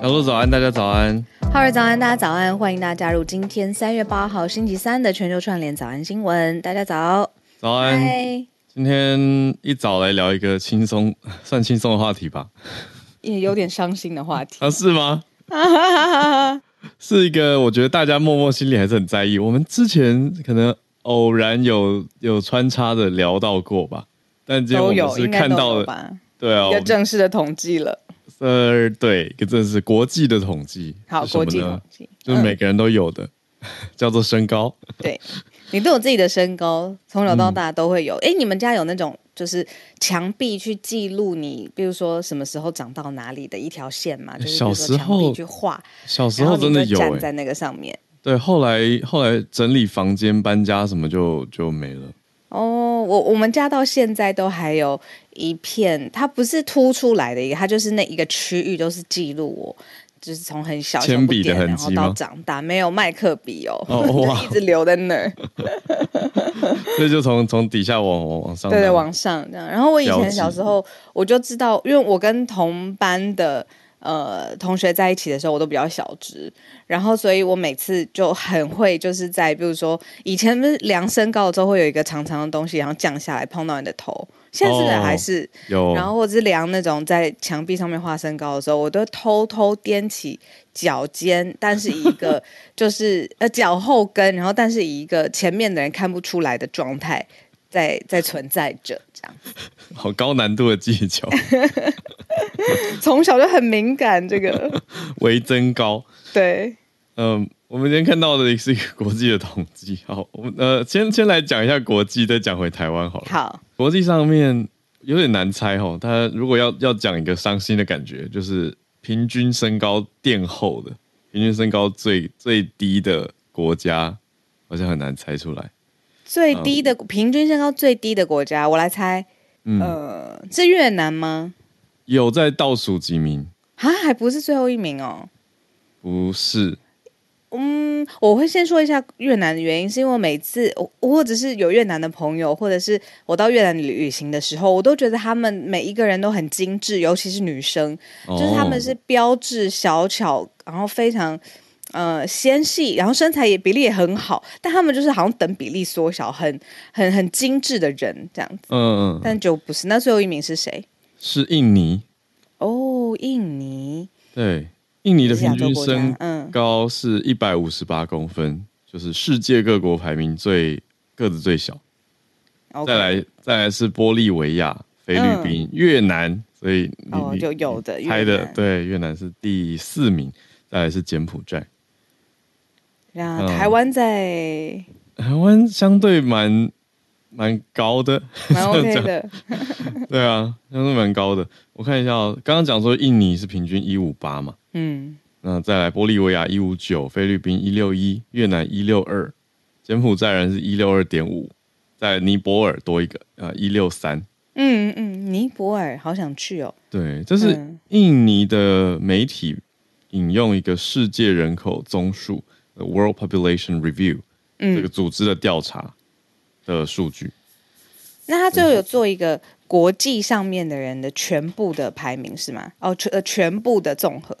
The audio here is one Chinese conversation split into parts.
小鹿早安，大家早安。浩儿早安，大家早安。欢迎大家加入今天三月八号星期三的全球串联早安新闻。大家早，早安。今天一早来聊一个轻松，算轻松的话题吧，也有点伤心的话题啊？是吗？是一个，我觉得大家默默心里还是很在意。我们之前可能偶然有有穿插的聊到过吧，但今天我们是看到了吧？对啊，一个正式的统计了。呃，对，这是国际的统计。好，国际统计就是每个人都有的，嗯、叫做身高。对，你都有自己的身高，从小到大都会有。哎、嗯，你们家有那种就是墙壁去记录你，比如说什么时候长到哪里的一条线吗？就是小时候去画，小时候真的有站在那个上面。对，后来后来整理房间、搬家什么就就没了。哦，我我们家到现在都还有一片，它不是凸出来的一个，它就是那一个区域都是记录我，就是从很小铅笔的痕迹，然后到长大没有麦克笔哦，哦 就一直留在那儿，所以就从从底下往往上，对对，往上这样。然后我以前小时候我就知道，因为我跟同班的。呃，同学在一起的时候，我都比较小只，然后所以我每次就很会，就是在比如说以前不是量身高的时候，会有一个长长的东西，然后降下来碰到你的头。现在是不是还是、哦、有？然后或者是量那种在墙壁上面画身高的时候，我都偷偷踮起脚尖，但是以一个 就是呃脚后跟，然后但是以一个前面的人看不出来的状态。在在存在着，这样 好高难度的技巧，从小就很敏感。这个 微增高，对，嗯，我们今天看到的是一个国际的统计。好，我们呃，先先来讲一下国际，再讲回台湾好了。好，国际上面有点难猜哈。他如果要要讲一个伤心的感觉，就是平均身高垫后的，平均身高最最低的国家，好像很难猜出来。最低的、嗯、平均身高最低的国家，我来猜，嗯、呃，是越南吗？有在倒数几名啊？还不是最后一名哦？不是。嗯，我会先说一下越南的原因，是因为我每次我或者是有越南的朋友，或者是我到越南旅行的时候，我都觉得他们每一个人都很精致，尤其是女生，哦、就是他们是标致小巧，然后非常。呃，纤细，然后身材也比例也很好，但他们就是好像等比例缩小，很很很精致的人这样子。嗯嗯，但就不是。那最后一名是谁？是印尼。哦，印尼。对，印尼的平均身高是一百五十八公分，嗯，就是世界各国排名最个子最小。Okay. 再来，再来是玻利维亚、菲律宾、嗯、越南，所以哦，就有的猜的对，越南是第四名，再来是柬埔寨。呀，台湾在、嗯、台湾相对蛮蛮高的，蛮 OK 的。对啊，相对蛮高的。我看一下哦，刚刚讲说印尼是平均一五八嘛，嗯，那再来玻利维亚一五九，菲律宾一六一，越南一六二，柬埔寨人是一六二点五，在尼泊尔多一个啊一六三。嗯嗯，尼泊尔好想去哦。对，这是印尼的媒体引用一个世界人口总数。World Population Review，嗯，这个组织的调查的数据。那他最后有做一个国际上面的人的全部的排名是吗？哦，全呃全部的综合。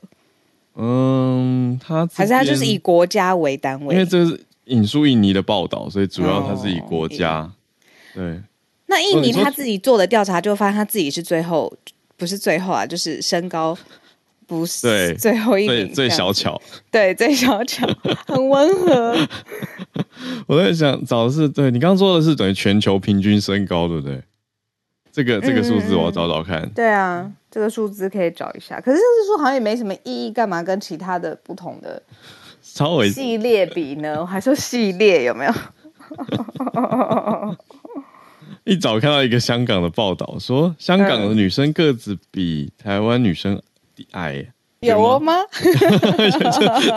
嗯，他还是他就是以国家为单位？因为这是引述印尼的报道，所以主要他是以国家。哦、对，那印尼他自己做的调查就发现他自己是最后，不是最后啊，就是身高不是对最后一名，最小巧，对最小巧，很温和。我在想找的是，对你刚刚说的是等于全球平均身高，对不对？这个这个数字我要找找看。对啊，这个数字可以找一下。可是这个数好像也没什么意义，干嘛跟其他的不同的稍微系列比呢？我还说系列有没有？一早看到一个香港的报道，说香港的女生个子比台湾女生矮。有吗？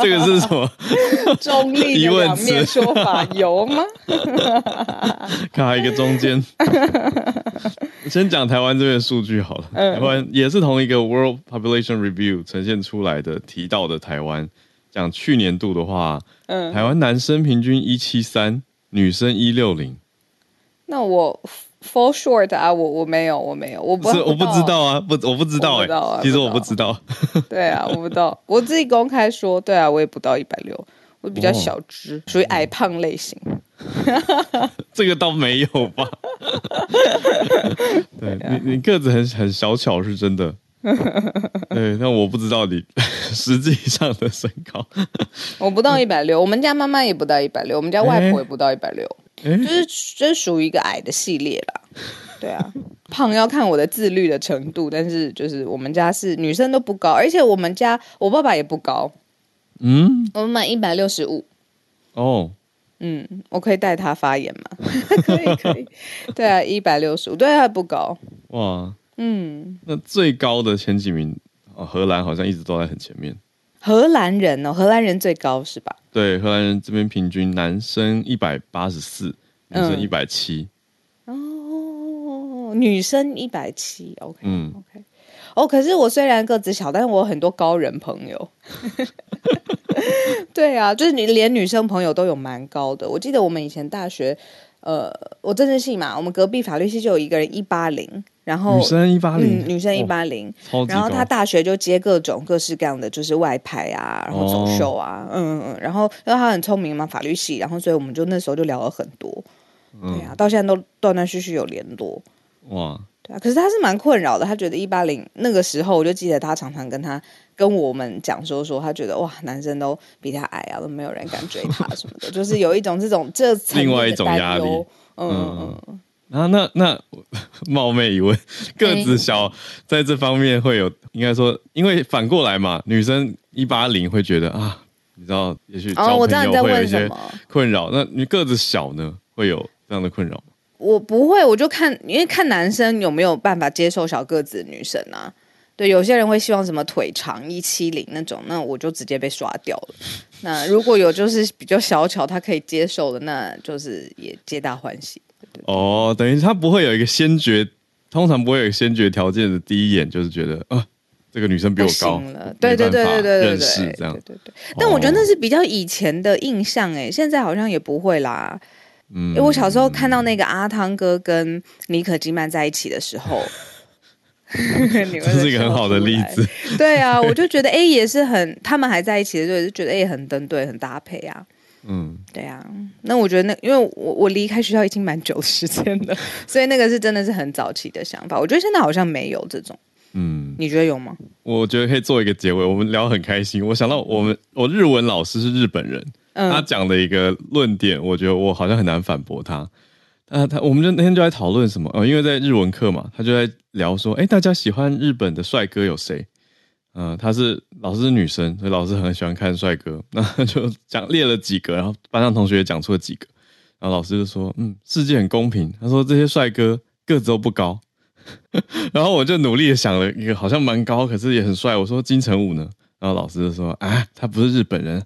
这个是什么？中立的两面说法有吗？卡一个中间。先讲台湾这边数据好了。台湾也是同一个 World Population Review 呈现出来的，提到的台湾。讲去年度的话，嗯台湾男生平均一七三，女生一六零。那我。For short 啊，我我没有，我没有，我不，是我不知道啊，不，我不知道哎、欸啊，其实我不知道。对啊，我不知道，我自己公开说，对啊，我也不到一百六，我比较小只，属、哦、于矮胖类型。这个倒没有吧？对，你，你个子很很小巧是真的。对，但我不知道你实际上的身高。我不到一百六，我们家妈妈也不到一百六，我们家外婆也不到一百六。就是就是属于一个矮的系列啦，对啊，胖要看我的自律的程度，但是就是我们家是女生都不高，而且我们家我爸爸也不高，嗯，我们满一百六十五，哦，嗯，我可以代他发言吗？可以可以，对啊，一百六十五，对啊，不高，哇，嗯，那最高的前几名，哦，荷兰好像一直都在很前面。荷兰人哦，荷兰人最高是吧？对，荷兰人这边平均男生一百八十四，女生一百七。哦，女生一百七，OK，嗯，OK。哦，可是我虽然个子小，但是我有很多高人朋友。对啊，就是你连女生朋友都有蛮高的。我记得我们以前大学，呃，我政治系嘛，我们隔壁法律系就有一个人一八零。然后女生一八零，女生一八零，然后她大学就接各种各式各样的，就是外派啊，然后走秀啊，哦、嗯嗯，然后因为她很聪明嘛，法律系，然后所以我们就那时候就聊了很多，嗯、对啊，到现在都断断续续有联络，哇，对啊，可是她是蛮困扰的，她觉得一八零那个时候，我就记得她常常跟她跟我们讲说说，他觉得哇，男生都比他矮啊，都没有人敢追他什么的，就是有一种这种这另外一种压力，嗯嗯。嗯啊，那那冒昧一问，个子小在这方面会有，应该说，因为反过来嘛，女生一八零会觉得啊，你知道，也许交朋友会有一些困扰。那你个子小呢，会有这样的困扰吗？我不会，我就看，因为看男生有没有办法接受小个子女生啊。对，有些人会希望什么腿长一七零那种，那我就直接被刷掉了。那如果有就是比较小巧，他可以接受的，那就是也皆大欢喜。哦，等于他不会有一个先决，通常不会有一个先决条件的第一眼就是觉得啊，这个女生比我高，对对对对对对，认识这样，对对对。但我觉得那是比较以前的印象哎，现在好像也不会啦。嗯，因为我小时候看到那个阿汤哥跟妮可基曼在一起的时候，这是一个很好的例子。对啊，我就觉得 A，也是很，他们还在一起的时候，就觉得哎，很登对，很搭配啊。嗯，对啊，那我觉得那因为我我离开学校已经蛮久时间了，所以那个是真的是很早期的想法。我觉得现在好像没有这种，嗯，你觉得有吗？我觉得可以做一个结尾，我们聊很开心。我想到我们我日文老师是日本人，嗯、他讲的一个论点，我觉得我好像很难反驳他。啊，他我们就那天就在讨论什么？哦，因为在日文课嘛，他就在聊说，哎，大家喜欢日本的帅哥有谁？嗯、呃，她是老师是女生，所以老师很喜欢看帅哥，那就讲列了几个，然后班上同学也讲出了几个，然后老师就说，嗯，世界很公平，他说这些帅哥个子都不高，然后我就努力的想了一个好像蛮高，可是也很帅，我说金城武呢，然后老师就说，啊，他不是日本人，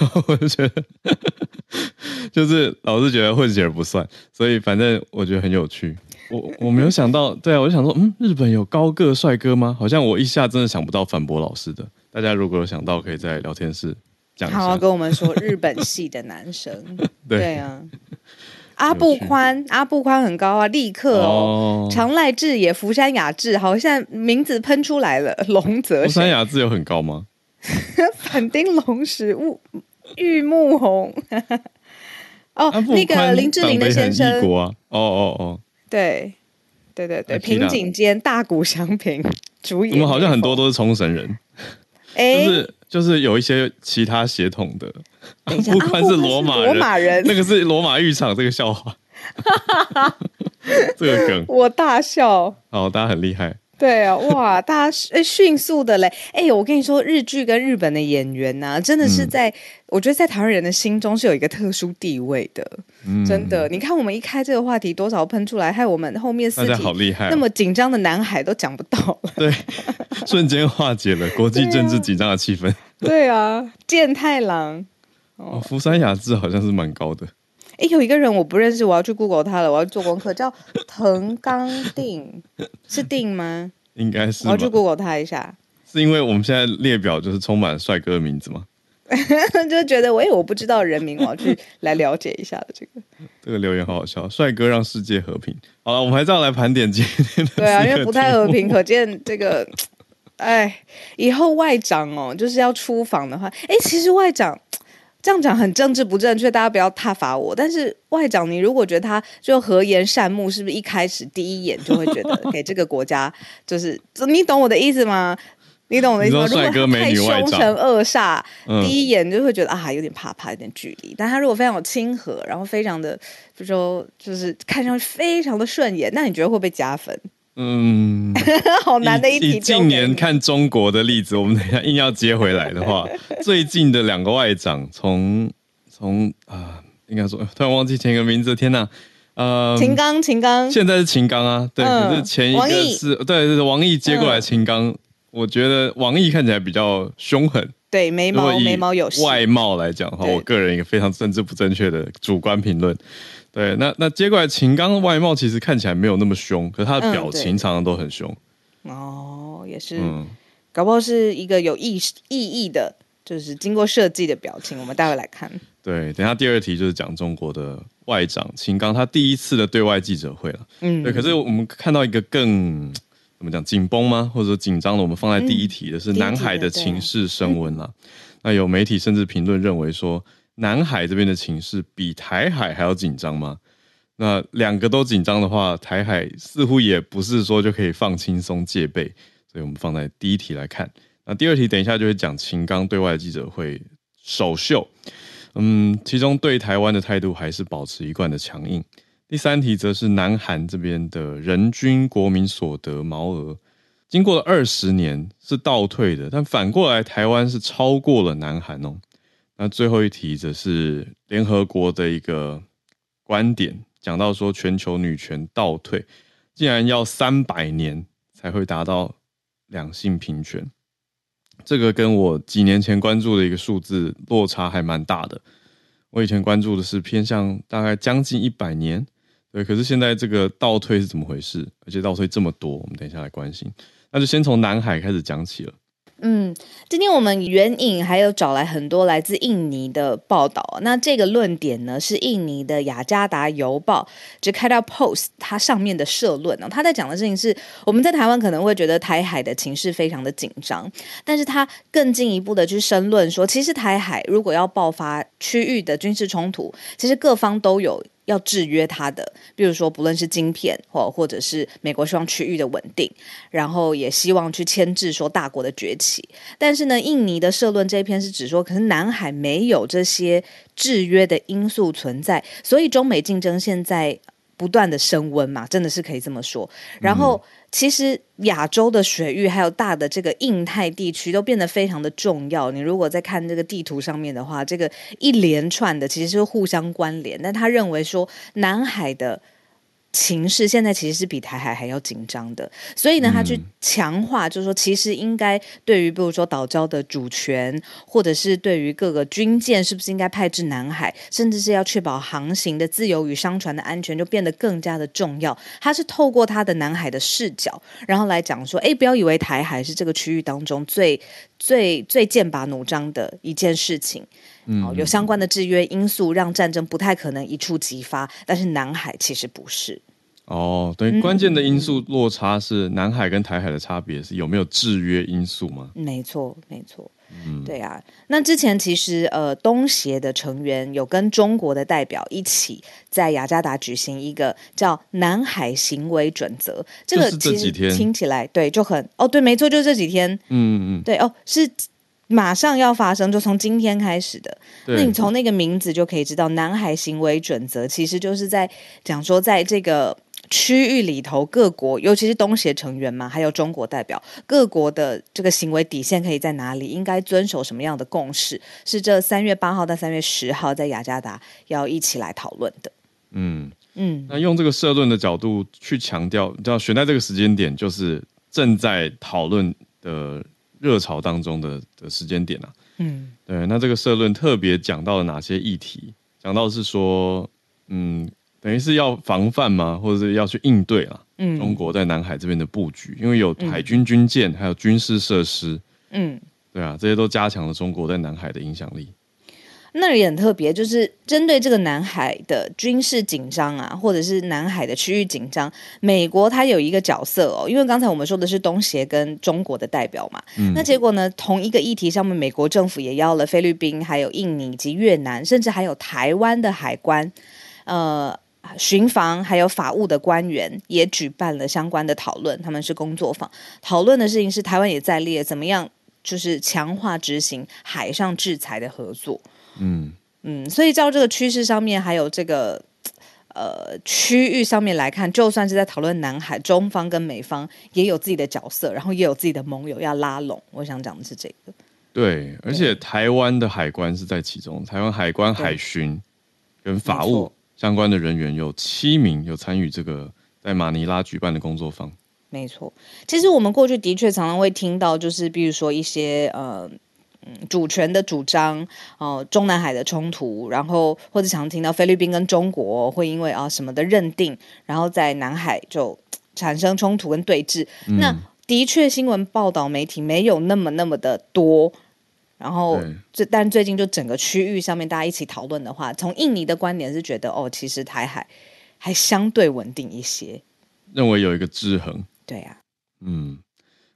然 后我就觉得，就是老是觉得混血儿不算，所以反正我觉得很有趣。我我没有想到，对啊，我就想说，嗯，日本有高个帅哥吗？好像我一下真的想不到反驳老师的。大家如果有想到，可以在聊天室讲一下。好好跟我们说日本系的男生，对，对啊，阿布宽，阿布宽很高啊，立刻哦，长濑智也，福山雅治，好像名字喷出来了，龙泽。福山雅治有很高吗？反町隆史物。玉木宏。哦，那个林志玲的先生。国啊，哦哦哦，对，对对对，平井坚、大谷翔平主演。我们好像很多都是冲绳人，哎，就是就是有一些其他血统的。不宽是罗马人，罗马人，那个是罗马浴场这个笑话。这个梗，我大笑。好，大家很厉害。对啊，哇，大家哎，迅速的嘞！哎，我跟你说，日剧跟日本的演员呐、啊，真的是在、嗯，我觉得在台湾人的心中是有一个特殊地位的。嗯，真的，你看我们一开这个话题，多少喷出来，害我们后面四题好厉害，那么紧张的南海都讲不到了。对，瞬间化解了国际政治紧张的气氛。对啊，健太郎哦，福山雅治好像是蛮高的。哎，有一个人我不认识，我要去 Google 他了，我要做功课，叫藤冈定，是定吗？应该是。我要去 Google 他一下。是因为我们现在列表就是充满帅哥的名字吗？就觉得，喂，我不知道人名，我要去来了解一下的这个。这个留言好好笑，帅哥让世界和平。好了，我们还是要来盘点今天的。对啊，因为不太和平，可见这个，哎，以后外长哦，就是要出访的话，哎，其实外长。这样讲很政治不正确，大家不要挞伐我。但是外长，你如果觉得他就和颜善目，是不是一开始第一眼就会觉得给这个国家就是？你懂我的意思吗？你懂我的意思吗？如果他太凶神恶煞，第一眼就会觉得啊，有点怕怕，有点距离。但他如果非常有亲和，然后非常的，就说就是看上去非常的顺眼，那你觉得会不会加分？嗯，好难的一题。以近年看中国的例子，我们等一下硬要接回来的话，最近的两个外长，从从啊，应该说突然忘记前一个名字，天哪，呃，秦刚，秦刚，现在是秦刚啊，对，嗯、可是前一个是对，是王毅接过来秦刚、嗯，我觉得王毅看起来比较凶狠，对，眉毛眉毛有外貌来讲的话，我个人一个非常政治不正确的主观评论。对，那那接过来秦刚的外貌其实看起来没有那么凶，可是他的表情常常都很凶。嗯、哦，也是、嗯，搞不好是一个有意意义的，就是经过设计的表情。我们待会来看。对，等下第二题就是讲中国的外长秦刚他第一次的对外记者会了。嗯，对。可是我们看到一个更怎么讲紧绷吗？或者说紧张的？我们放在第一题的是南海的情势升温了。那有媒体甚至评论认为说。南海这边的情势比台海还要紧张吗？那两个都紧张的话，台海似乎也不是说就可以放轻松戒备，所以我们放在第一题来看。那第二题等一下就会讲秦刚对外记者会首秀，嗯，其中对台湾的态度还是保持一贯的强硬。第三题则是南韩这边的人均国民所得毛额，经过了二十年是倒退的，但反过来台湾是超过了南韩哦。那最后一题则是联合国的一个观点，讲到说全球女权倒退，竟然要三百年才会达到两性平权，这个跟我几年前关注的一个数字落差还蛮大的。我以前关注的是偏向大概将近一百年，对，可是现在这个倒退是怎么回事？而且倒退这么多，我们等一下来关心。那就先从南海开始讲起了。嗯，今天我们援引还有找来很多来自印尼的报道。那这个论点呢，是印尼的雅加达邮报就开到 Post 它上面的社论呢。他在讲的事情是，我们在台湾可能会觉得台海的情势非常的紧张，但是他更进一步的去申论说，其实台海如果要爆发区域的军事冲突，其实各方都有。要制约它的，比如说不论是晶片或或者是美国希望区域的稳定，然后也希望去牵制说大国的崛起。但是呢，印尼的社论这一篇是指说，可是南海没有这些制约的因素存在，所以中美竞争现在不断的升温嘛，真的是可以这么说。然后。其实亚洲的水域还有大的这个印太地区都变得非常的重要。你如果在看这个地图上面的话，这个一连串的其实是互相关联。但他认为说南海的。情势现在其实是比台海还要紧张的，所以呢，他去强化，就是说，其实应该对于比如说岛礁的主权，或者是对于各个军舰是不是应该派至南海，甚至是要确保航行的自由与商船的安全，就变得更加的重要。他是透过他的南海的视角，然后来讲说，哎，不要以为台海是这个区域当中最最最剑拔弩张的一件事情。嗯，有相关的制约因素，让战争不太可能一触即发。但是南海其实不是。哦，对，关键的因素落差是南海跟台海的差别是有没有制约因素吗？没错，没错。嗯，对啊。那之前其实呃，东协的成员有跟中国的代表一起在雅加达举行一个叫南海行为准则。这个其实听起来对就很哦，对，没错，就这几天。嗯嗯嗯，对哦，是。马上要发生，就从今天开始的。那你从那个名字就可以知道，南海行为准则其实就是在讲说，在这个区域里头，各国尤其是东协成员嘛，还有中国代表，各国的这个行为底线可以在哪里，应该遵守什么样的共识，是这三月八号到三月十号在雅加达要一起来讨论的。嗯嗯，那用这个社论的角度去强调，你知道选在这个时间点，就是正在讨论的。热潮当中的的时间点啊，嗯，对，那这个社论特别讲到了哪些议题？讲到是说，嗯，等于是要防范吗？或者是要去应对啊？嗯，中国在南海这边的布局，因为有海军军舰，还有军事设施，嗯，对啊，这些都加强了中国在南海的影响力。那里也很特别，就是针对这个南海的军事紧张啊，或者是南海的区域紧张，美国它有一个角色哦。因为刚才我们说的是东协跟中国的代表嘛，嗯、那结果呢，同一个议题上面，美国政府也邀了菲律宾、还有印尼以及越南，甚至还有台湾的海关、呃巡防还有法务的官员也举办了相关的讨论。他们是工作坊，讨论的事情是台湾也在列怎么样，就是强化执行海上制裁的合作。嗯嗯，所以照这个趋势上面，还有这个呃区域上面来看，就算是在讨论南海，中方跟美方也有自己的角色，然后也有自己的盟友要拉拢。我想讲的是这个。对，而且台湾的海关是在其中，台湾海关海巡跟法务相关的人员有七名有参与这个在马尼拉举办的工作坊。没错，其实我们过去的确常常会听到，就是比如说一些呃。主权的主张，哦、呃，中南海的冲突，然后或者常听到菲律宾跟中国会因为啊什么的认定，然后在南海就产生冲突跟对峙。嗯、那的确新闻报道媒体没有那么那么的多，然后这对但最近就整个区域上面大家一起讨论的话，从印尼的观点是觉得哦，其实台海还相对稳定一些，认为有一个制衡。对呀、啊，嗯，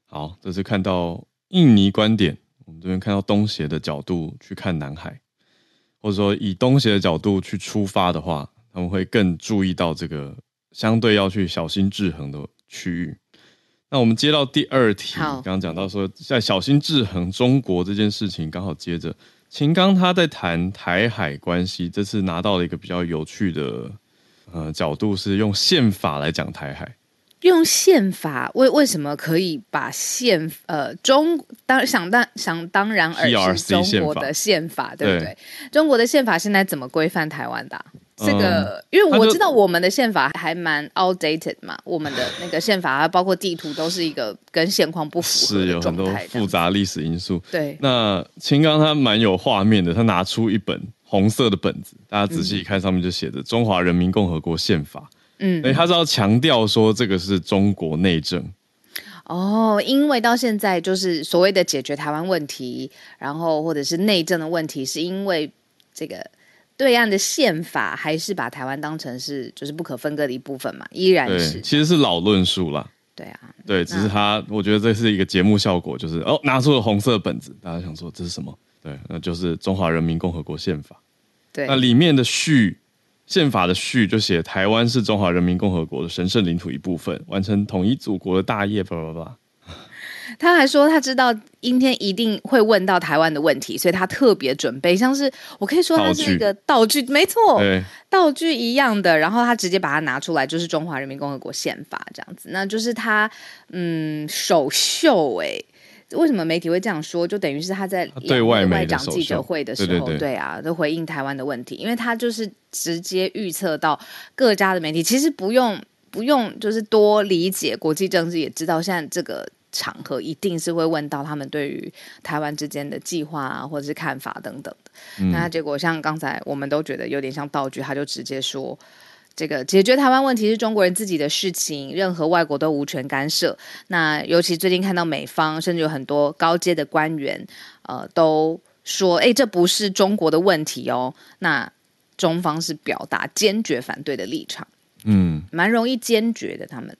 好，这是看到印尼观点。我们这边看到东协的角度去看南海，或者说以东协的角度去出发的话，他们会更注意到这个相对要去小心制衡的区域。那我们接到第二题，刚刚讲到说在小心制衡中国这件事情，刚好接着秦刚他在谈台海关系，这次拿到了一个比较有趣的呃角度，是用宪法来讲台海。用宪法为为什么可以把宪呃中当想当想当然而是中国的宪法，对不对？对中国的宪法现在怎么规范台湾的、啊？这个、嗯、因为我知道我们的宪法还蛮 outdated 嘛，我们的那个宪法包括地图都是一个跟现况不符是有很多复杂历史因素。对，那秦刚他蛮有画面的，他拿出一本红色的本子，大家仔细一看，上面就写着《中华人民共和国宪法》。嗯，所以他是要强调说这个是中国内政。哦，因为到现在就是所谓的解决台湾问题，然后或者是内政的问题，是因为这个对岸的宪法还是把台湾当成是就是不可分割的一部分嘛，依然是其实是老论述啦。对啊，对，只是他我觉得这是一个节目效果，就是哦拿出了红色本子，大家想说这是什么？对，那就是中华人民共和国宪法。对，那里面的序。宪法的序就写台湾是中华人民共和国的神圣领土一部分，完成统一祖国的大业。叭叭叭。他还说他知道今天一定会问到台湾的问题，所以他特别准备，像是我可以说他是一个道具，道具没错，道具一样的。然后他直接把它拿出来，就是中华人民共和国宪法这样子，那就是他嗯首秀哎、欸。为什么媒体会这样说？就等于是他在对外讲记者会的时候，对，对，对，对啊，都回应台湾的问题，因为他就是直接预测到各家的媒体，其实不用不用，就是多理解国际政治，也知道现在这个场合一定是会问到他们对于台湾之间的计划啊，或者是看法等等的。嗯、那结果像刚才我们都觉得有点像道具，他就直接说。这个解决台湾问题是中国人自己的事情，任何外国都无权干涉。那尤其最近看到美方，甚至有很多高阶的官员，呃，都说：“哎，这不是中国的问题哦。”那中方是表达坚决反对的立场。嗯，蛮容易坚决的，他们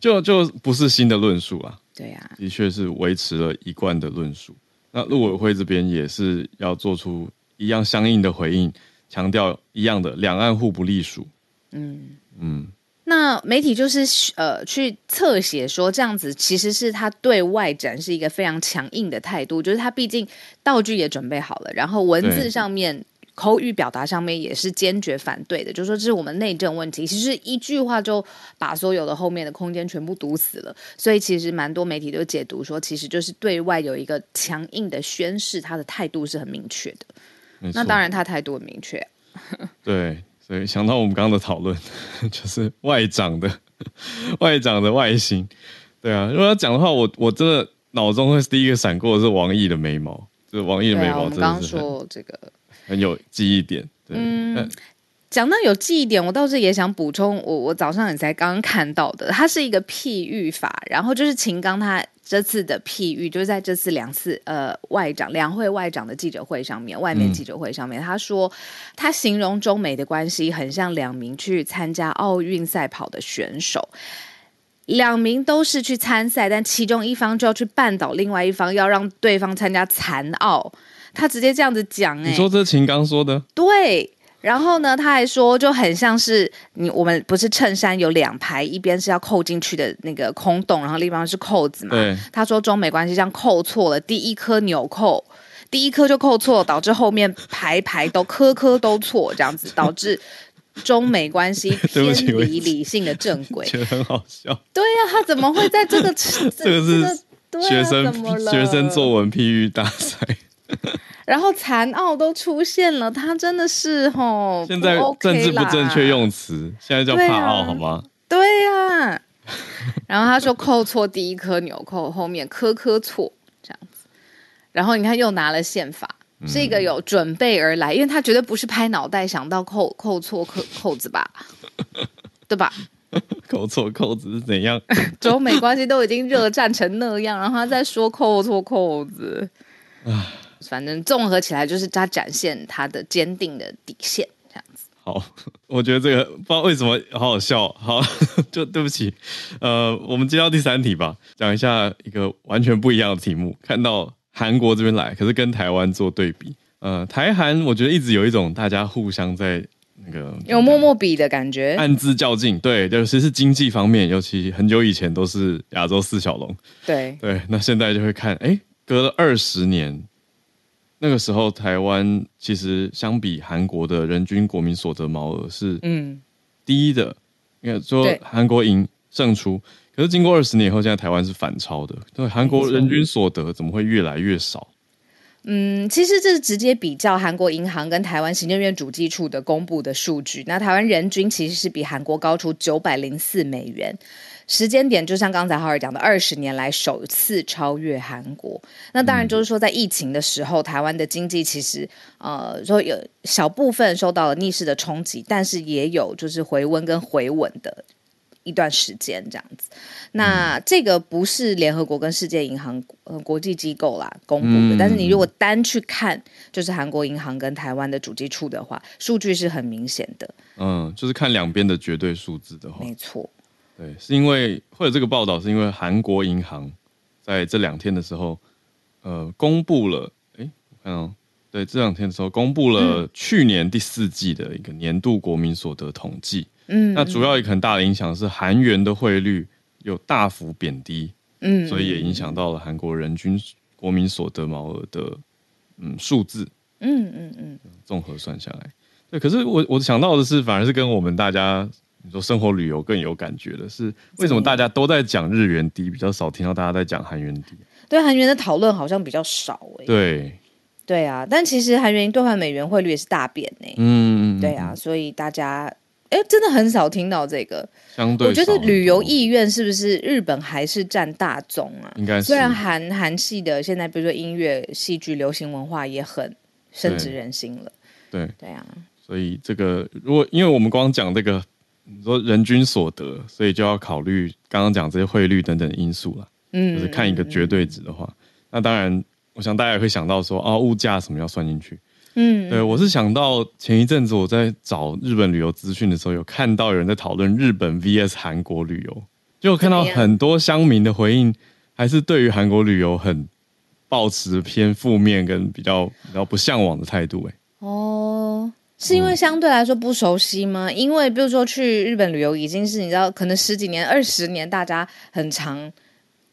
就就不是新的论述啊。对呀、啊，的确是维持了一贯的论述。那陆委会这边也是要做出一样相应的回应，强调一样的两岸互不隶属。嗯嗯。那媒体就是呃去侧写说这样子，其实是他对外展示一个非常强硬的态度，就是他毕竟道具也准备好了，然后文字上面口语表达上面也是坚决反对的，就是说这是我们内政问题。其实一句话就把所有的后面的空间全部堵死了，所以其实蛮多媒体都解读说，其实就是对外有一个强硬的宣示，他的态度是很明确的。那当然他态度很明确啊。对。所以想到我们刚刚的讨论，就是外长的外长的外形，对啊。如果要讲的话，我我真的脑中会第一个闪过的是王毅的眉毛，就是王毅的眉毛真的是、啊、我们刚刚说这个很有记忆点。对嗯，讲到有记忆点，我倒是也想补充，我我早上也才刚刚看到的，它是一个譬喻法，然后就是秦刚他。这次的譬喻就是在这次两次呃外长两会外长的记者会上面，外面记者会上面，嗯、他说他形容中美的关系很像两名去参加奥运赛跑的选手，两名都是去参赛，但其中一方就要去绊倒另外一方，要让对方参加残奥。他直接这样子讲、欸，哎，你说这是秦刚说的？对。然后呢，他还说，就很像是你我们不是衬衫有两排，一边是要扣进去的那个空洞，然后另一方是扣子嘛。对。他说中美关系这样扣错了，第一颗纽扣，第一颗就扣错，导致后面排排都颗颗都错，这样子 导致中美关系偏离理性的正轨。觉得很好笑。对呀、啊，他怎么会在这个 这个是学生、这个啊、学生作文譬喻大赛。然后残奥都出现了，他真的是吼，现在政治不正确用词，现在叫怕奥好吗？对呀、啊。然后他说扣错第一颗纽扣，后面颗颗错这样子。然后你看又拿了宪法，是一个有准备而来，因为他绝对不是拍脑袋想到扣扣错扣扣子吧，对吧？扣错扣子是怎样？中美关系都已经热战成那样，然后他再说扣错扣子，反正综合起来，就是他展现他的坚定的底线，这样子。好，我觉得这个不知道为什么好好笑。好，就对不起。呃，我们接到第三题吧，讲一下一个完全不一样的题目。看到韩国这边来，可是跟台湾做对比。呃，台韩我觉得一直有一种大家互相在那个有默默比的感觉，暗自较劲。对，尤其是经济方面，尤其很久以前都是亚洲四小龙。对对，那现在就会看，哎，隔了二十年。那个时候，台湾其实相比韩国的人均国民所得毛额是嗯低的，因为说韩国赢胜出。可是经过二十年以后，现在台湾是反超的。对，韩国人均所得怎么会越来越少？嗯，其实这是直接比较韩国银行跟台湾行政院主计处的公布的数据。那台湾人均其实是比韩国高出九百零四美元。时间点就像刚才浩尔讲的，二十年来首次超越韩国。那当然就是说，在疫情的时候，台湾的经济其实呃说有小部分受到了逆势的冲击，但是也有就是回温跟回稳的一段时间这样子。那这个不是联合国跟世界银行呃国际机构啦公布的，但是你如果单去看就是韩国银行跟台湾的主机处的话，数据是很明显的。嗯，就是看两边的绝对数字的话，没错。对，是因为会有这个报道，是因为韩国银行在这两天的时候，呃，公布了，哎，我看哦，对，这两天的时候公布了去年第四季的一个年度国民所得统计。嗯，那主要一个很大的影响是韩元的汇率有大幅贬低，嗯，所以也影响到了韩国人均国民所得毛额的嗯数字。嗯嗯嗯，综合算下来，对，可是我我想到的是，反而是跟我们大家。你说生活旅游更有感觉的是为什么大家都在讲日元低，比较少听到大家在讲韩元低？对韩元的讨论好像比较少哎、欸。对，对啊，但其实韩元兑换美元汇率也是大贬呢、欸。嗯，对啊，所以大家哎，真的很少听到这个。相对，我觉得旅游意愿是不是日本还是占大宗啊？应该是。虽然韩韩系的现在，比如说音乐、戏剧、流行文化也很深植人心了。对对啊，所以这个如果因为我们光讲这个。你说人均所得，所以就要考虑刚刚讲这些汇率等等因素了。嗯，就是看一个绝对值的话，嗯、那当然，我想大家也会想到说，啊，物价什么要算进去。嗯，对，我是想到前一阵子我在找日本旅游资讯的时候，有看到有人在讨论日本 VS 韩国旅游，就看到很多乡民的回应，还是对于韩国旅游很抱持偏负面跟比较比较不向往的态度。哎，哦，是因为相对来说不熟悉吗？嗯、因为比如说去日本旅游已经是你知道，可能十几年、二十年，大家很长。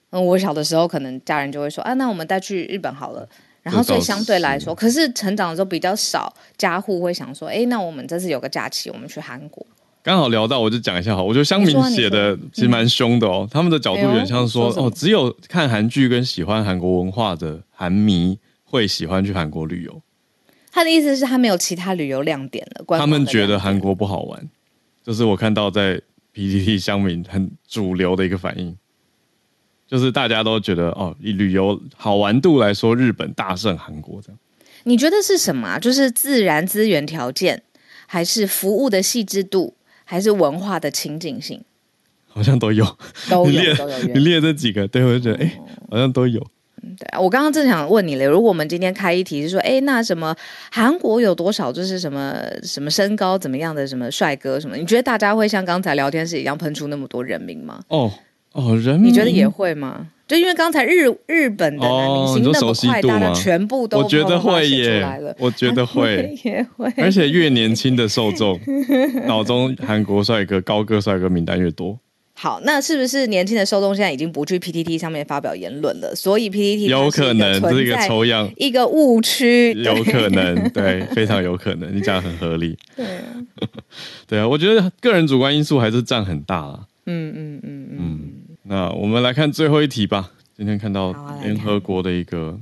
嗯，我小的时候可能家人就会说啊，那我们带去日本好了。然后所以相对来说，可是成长的时候比较少家户会想说，哎，那我们这次有个假期，我们去韩国。刚好聊到，我就讲一下哈。我觉得乡民写的其实蛮凶的哦，他们的角度有点像说，哦，只有看韩剧跟喜欢韩国文化的韩迷会喜欢去韩国旅游。他的意思是，他没有其他旅游亮点了。他们觉得韩国不好玩，就是我看到在 PTT 乡民很主流的一个反应，就是大家都觉得哦，以旅游好玩度来说，日本大胜韩国这样。你觉得是什么？就是自然资源条件，还是服务的细致度？还是文化的情景性，好像都有，都有，你列都有。你列这几个，对我就觉得，哎、欸，好像都有。嗯，对啊，我刚刚正想问你嘞，如果我们今天开一题是说，哎，那什么韩国有多少，就是什么什么身高怎么样的什么帅哥什么？你觉得大家会像刚才聊天室一样喷出那么多人名吗？哦哦，人名，你觉得也会吗？就因为刚才日日本的男明星那么快，大家全部都我觉得会耶，我觉得会 也会，而且越年轻的受众脑中韩国帅哥高个帅哥名单越多。好，那是不是年轻的受众现在已经不去 PTT 上面发表言论了？所以 PTT 有可能是一个抽样，一个误区，有可能，对，非常有可能。你讲的很合理，对啊，对啊，我觉得个人主观因素还是占很大啊。嗯嗯嗯嗯。嗯那我们来看最后一题吧。今天看到联合国的一个，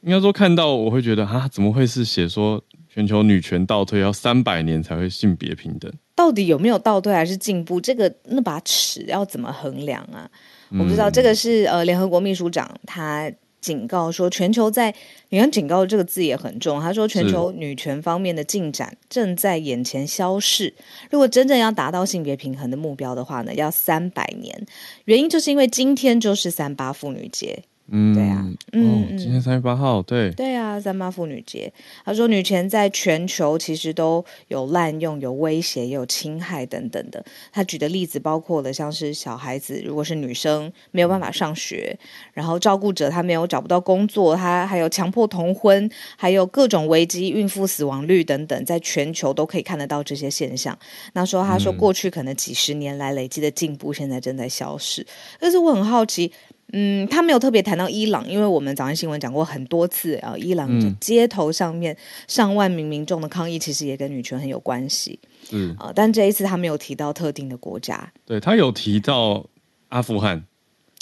应该说看到我会觉得啊，怎么会是写说全球女权倒退要三百年才会性别平等？到底有没有倒退还是进步？这个那把尺要怎么衡量啊？我不知道。这个是呃联合国秘书长他。警告说，全球在你看“警告”这个字也很重。他说，全球女权方面的进展正在眼前消逝。如果真正要达到性别平衡的目标的话呢，要三百年。原因就是因为今天就是三八妇女节。嗯，对啊，嗯，哦、今天三月八号，对，对啊，三八妇女节。他说，女权在全球其实都有滥用、有威胁、也有侵害等等的。他举的例子包括了像是小孩子，如果是女生没有办法上学，然后照顾者他没有找不到工作，他还有强迫同婚，还有各种危机、孕妇死亡率等等，在全球都可以看得到这些现象。那说他说，过去可能几十年来累积的进步，现在正在消失。但是我很好奇。嗯，他没有特别谈到伊朗，因为我们早上新闻讲过很多次啊，伊朗街头上面上万名民众的抗议，其实也跟女权很有关系。嗯啊，但这一次他没有提到特定的国家，对，他有提到阿富汗。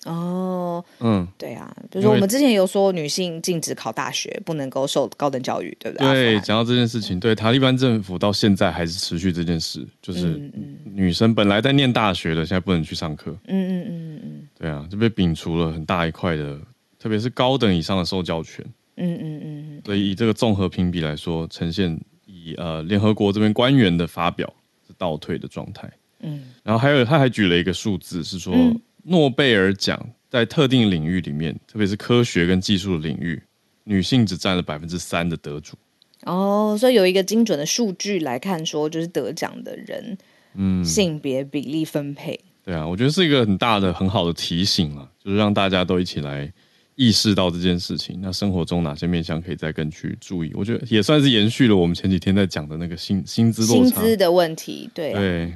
哦，嗯，对啊，就是我们之前有说女性禁止考大学，不能够受高等教育，对不对？对，讲到这件事情，对塔利班政府到现在还是持续这件事，就是女生本来在念大学的，现在不能去上课。嗯嗯嗯嗯嗯，对啊，就被摒除了很大一块的，特别是高等以上的受教权。嗯嗯嗯，所以以这个综合评比来说，呈现以呃联合国这边官员的发表是倒退的状态。嗯，然后还有他还举了一个数字，是说。嗯诺贝尔奖在特定领域里面，特别是科学跟技术的领域，女性只占了百分之三的得主。哦，所以有一个精准的数据来看，说就是得奖的人，嗯，性别比例分配。对啊，我觉得是一个很大的、很好的提醒啊，就是让大家都一起来意识到这件事情。那生活中哪些面向可以再更去注意？我觉得也算是延续了我们前几天在讲的那个薪薪资落差薪资的问题。对啊，对。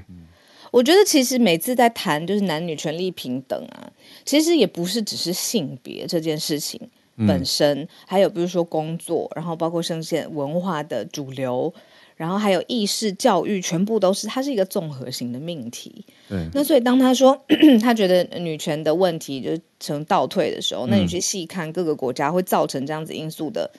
我觉得其实每次在谈就是男女权利平等啊，其实也不是只是性别这件事情本身，嗯、还有比如说工作，然后包括圣贤文化的主流，然后还有意识教育，全部都是它是一个综合型的命题。对，那所以当他说 他觉得女权的问题就成倒退的时候，嗯、那你去细看各个国家会造成这样子因素的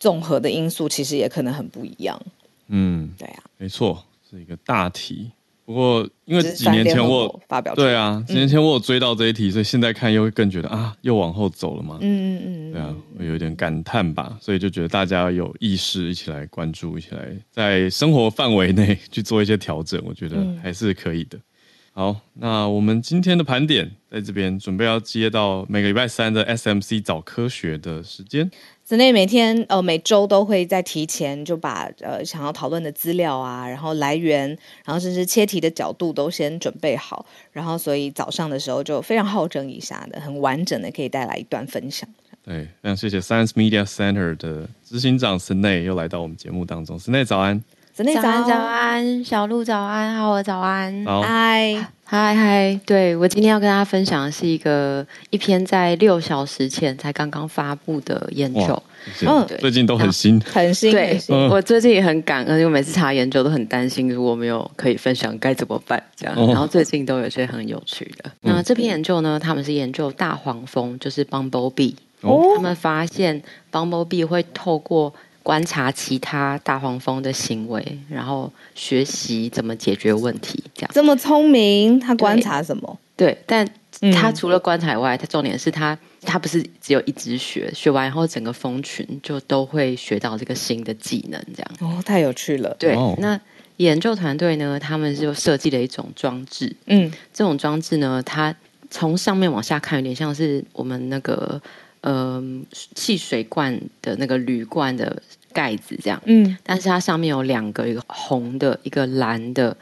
综合的因素，其实也可能很不一样。嗯，对啊，没错，是一个大题。不过，因为几年前我发表对啊，几年前我有追到这一题，嗯、所以现在看又会更觉得啊，又往后走了嘛。嗯嗯嗯，对啊，我有点感叹吧。所以就觉得大家有意识一起来关注，一起来在生活范围内去做一些调整，我觉得还是可以的。嗯、好，那我们今天的盘点在这边准备要接到每个礼拜三的 SMC 早科学的时间。子内每天呃每周都会在提前就把呃想要讨论的资料啊，然后来源，然后甚至切题的角度都先准备好，然后所以早上的时候就非常好整以下的，很完整的可以带来一段分享。对，非常谢谢 Science Media Center 的执行长 Snay 又来到我们节目当中，Snay 早安。早安，早安，小鹿早安，浩儿早安，嗨，嗨嗨，对，我今天要跟大家分享的是一个一篇在六小时前才刚刚发布的研究，嗯，最近都很新，很新，对，我最近也很感恩，因为每次查研究都很担心，如果没有可以分享该怎么办，这样，然后最近都有些很有趣的。那这篇研究呢，他们是研究大黄蜂，就是 bumblebee，他们发现 bumblebee 会透过观察其他大黄蜂的行为，然后学习怎么解决问题，这样。这么聪明，他观察什么？对，对，但他除了观察以外，他重点是他他不是只有一直学，学完以后整个蜂群就都会学到这个新的技能，这样。哦，太有趣了。对，哦、那研究团队呢，他们就设计了一种装置。嗯，这种装置呢，它从上面往下看，有点像是我们那个。嗯，汽水罐的那个铝罐的盖子这样，嗯，但是它上面有两个，一个红的，一个蓝的，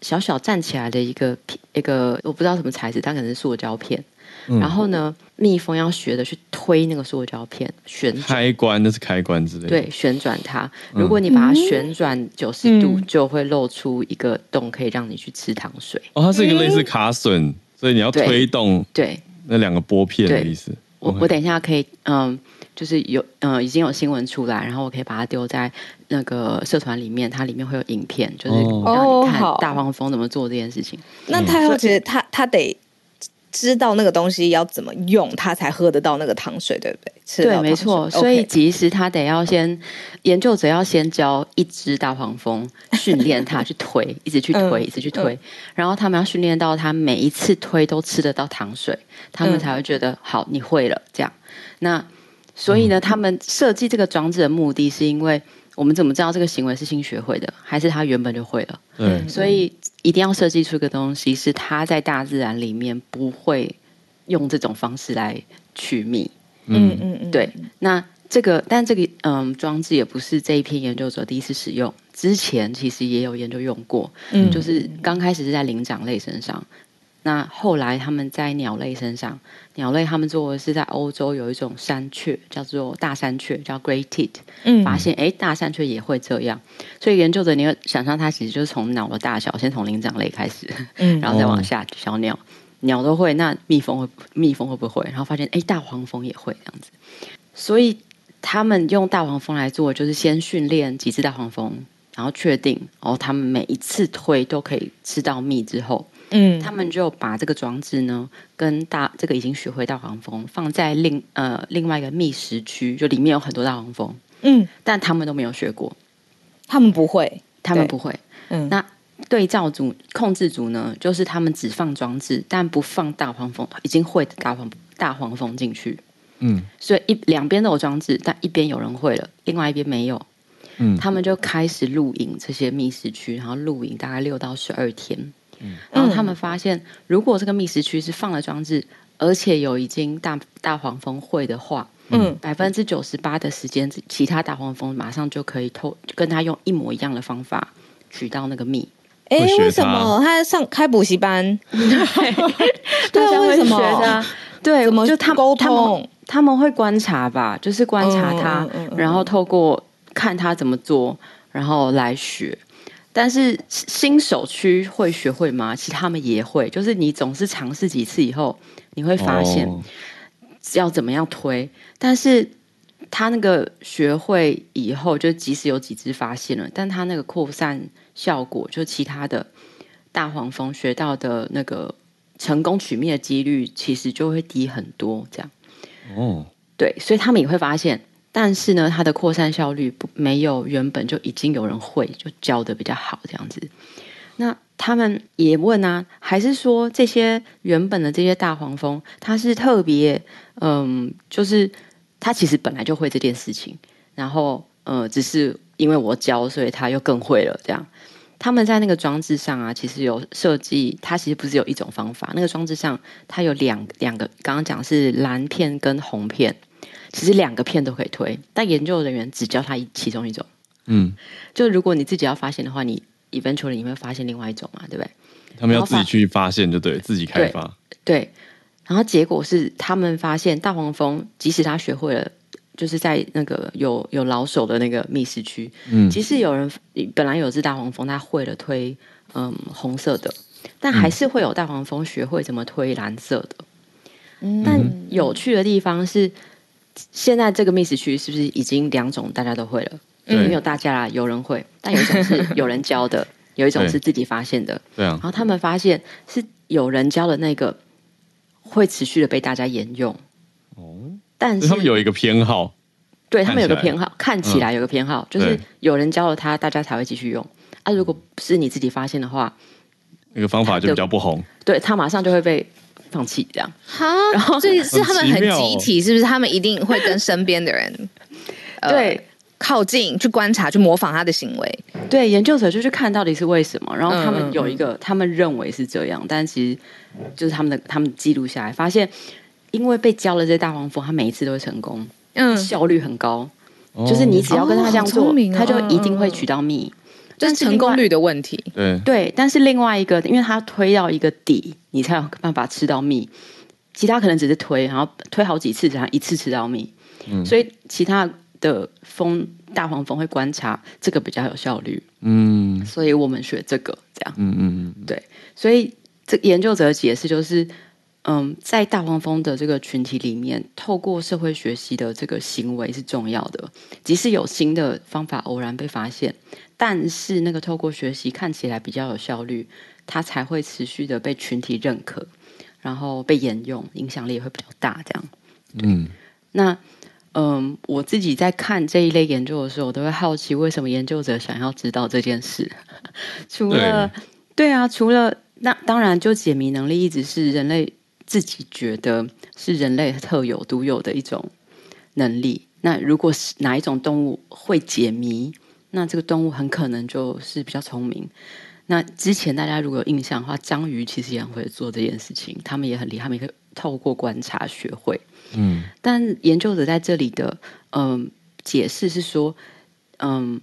小小站起来的一个一个，我不知道什么材质，它可能是塑胶片。嗯、然后呢，蜜蜂要学的去推那个塑胶片，旋转开关，那是开关之类的。对，旋转它。如果你把它旋转九十度，嗯、就会露出一个洞，可以让你去吃糖水。哦，它是一个类似卡榫，所以你要推动对那两个拨片的意思。我我等一下可以，嗯，就是有，嗯，已经有新闻出来，然后我可以把它丢在那个社团里面，它里面会有影片，就是让你看大黄蜂怎么做这件事情。哦、那太后其实他他得知道那个东西要怎么用，他才喝得到那个糖水，对不对？对，没错。所以其实他得要先研究者要先教一只大黄蜂，训练它去推，一直去推，嗯、一直去推，嗯、然后他们要训练到它每一次推都吃得到糖水。他们才会觉得好，你会了这样。那所以呢，他们设计这个装置的目的是因为我们怎么知道这个行为是新学会的，还是他原本就会了？对，所以一定要设计出一个东西，是它在大自然里面不会用这种方式来取蜜。嗯嗯嗯，对。那这个，但这个嗯装置也不是这一篇研究者第一次使用，之前其实也有研究用过，嗯，就是刚开始是在灵长类身上。那后来他们在鸟类身上，鸟类他们做的是在欧洲有一种山雀叫做大山雀，叫 Great Tit，嗯，发现哎大山雀也会这样，所以研究者你要想象它其实就是从鸟的大小，先从灵长类开始，嗯，然后再往下小鸟，鸟都会，那蜜蜂会蜜蜂会不会？然后发现哎大黄蜂也会这样子，所以他们用大黄蜂来做，就是先训练几只大黄蜂，然后确定然哦他们每一次推都可以吃到蜜之后。嗯，他们就把这个装置呢，跟大这个已经学会大黄蜂放在另呃另外一个觅食区，就里面有很多大黄蜂。嗯，但他们都没有学过，他们不会，他们不会。嗯，那对照组控制组呢，就是他们只放装置，但不放大黄蜂已经会的大黄大黄蜂进去。嗯，所以一两边都有装置，但一边有人会了，另外一边没有。嗯，他们就开始录影这些觅食区，然后录影大概六到十二天。嗯，然后他们发现，如果这个觅食区是放了装置，而且有已经大大黄蜂会的话，嗯，百分之九十八的时间，其他大黄蜂马上就可以偷跟他用一模一样的方法取到那个蜜。哎，为什么他上开补习班？对，为什么？对，怎么就他沟通？他们会观察吧，就是观察他，然后透过看他怎么做，然后来学。但是新手区会学会吗？其实他们也会，就是你总是尝试几次以后，你会发现要怎么样推。Oh. 但是他那个学会以后，就即使有几只发现了，但他那个扩散效果，就其他的大黄蜂学到的那个成功取蜜的几率，其实就会低很多。这样哦，oh. 对，所以他们也会发现。但是呢，它的扩散效率不没有原本就已经有人会就教的比较好这样子。那他们也问啊，还是说这些原本的这些大黄蜂，它是特别嗯，就是它其实本来就会这件事情，然后呃，只是因为我教，所以它又更会了这样。他们在那个装置上啊，其实有设计，它其实不是有一种方法，那个装置上它有两两个，刚刚讲是蓝片跟红片。其实两个片都可以推，但研究人员只教他一其中一种。嗯，就如果你自己要发现的话，你 eventually 你会发现另外一种嘛，对不对？他们要自己去发现，就对，自己开发。对，对，然后结果是他们发现大黄蜂，即使他学会了，就是在那个有有老手的那个密室区，嗯，即使有人本来有只大黄蜂，他会了推嗯红色的，但还是会有大黄蜂学会怎么推蓝色的。嗯，但有趣的地方是，现在这个觅食区是不是已经两种大家都会了？嗯，没有大家啦，有人会，但有一种是有人教的，有一种是自己发现的。对。啊，然后他们发现是有人教的那个。会持续的被大家沿用。哦，但是他们有一个偏好，对他们有个偏好，看起来有个偏好，就是有人教了他，大家才会继续用。啊。如果是你自己发现的话，那个方法就比较不红，对他马上就会被放弃这样。哈，然后所以是他们很集体，是不是？他们一定会跟身边的人对靠近去观察，去模仿他的行为。对，研究者就去看到底是为什么，然后他们有一个他们认为是这样，但其实。就是他们的，他们记录下来，发现因为被教了这些大黄蜂，他每一次都会成功，嗯，效率很高。哦、就是你只要跟他这样做，他就一定会取到蜜，这是成功率的问题。对对，但是另外一个，因为它推到一个底，你才有办法吃到蜜。其他可能只是推，然后推好几次，然后一次吃到蜜。嗯，所以其他的蜂大黄蜂会观察这个比较有效率。嗯，所以我们学这个这样。嗯嗯嗯，对，所以。这研究者的解释就是，嗯，在大黄蜂的这个群体里面，透过社会学习的这个行为是重要的。即使有新的方法偶然被发现，但是那个透过学习看起来比较有效率，它才会持续的被群体认可，然后被沿用，影响力也会比较大。这样，嗯，那嗯，我自己在看这一类研究的时候，我都会好奇，为什么研究者想要知道这件事？除了对，对啊，除了。那当然，就解谜能力一直是人类自己觉得是人类特有、独有的一种能力。那如果是哪一种动物会解谜，那这个动物很可能就是比较聪明。那之前大家如果有印象的话，章鱼其实也很会做这件事情，他们也很厉害，他们也可以透过观察学会。嗯，但研究者在这里的嗯解释是说，嗯，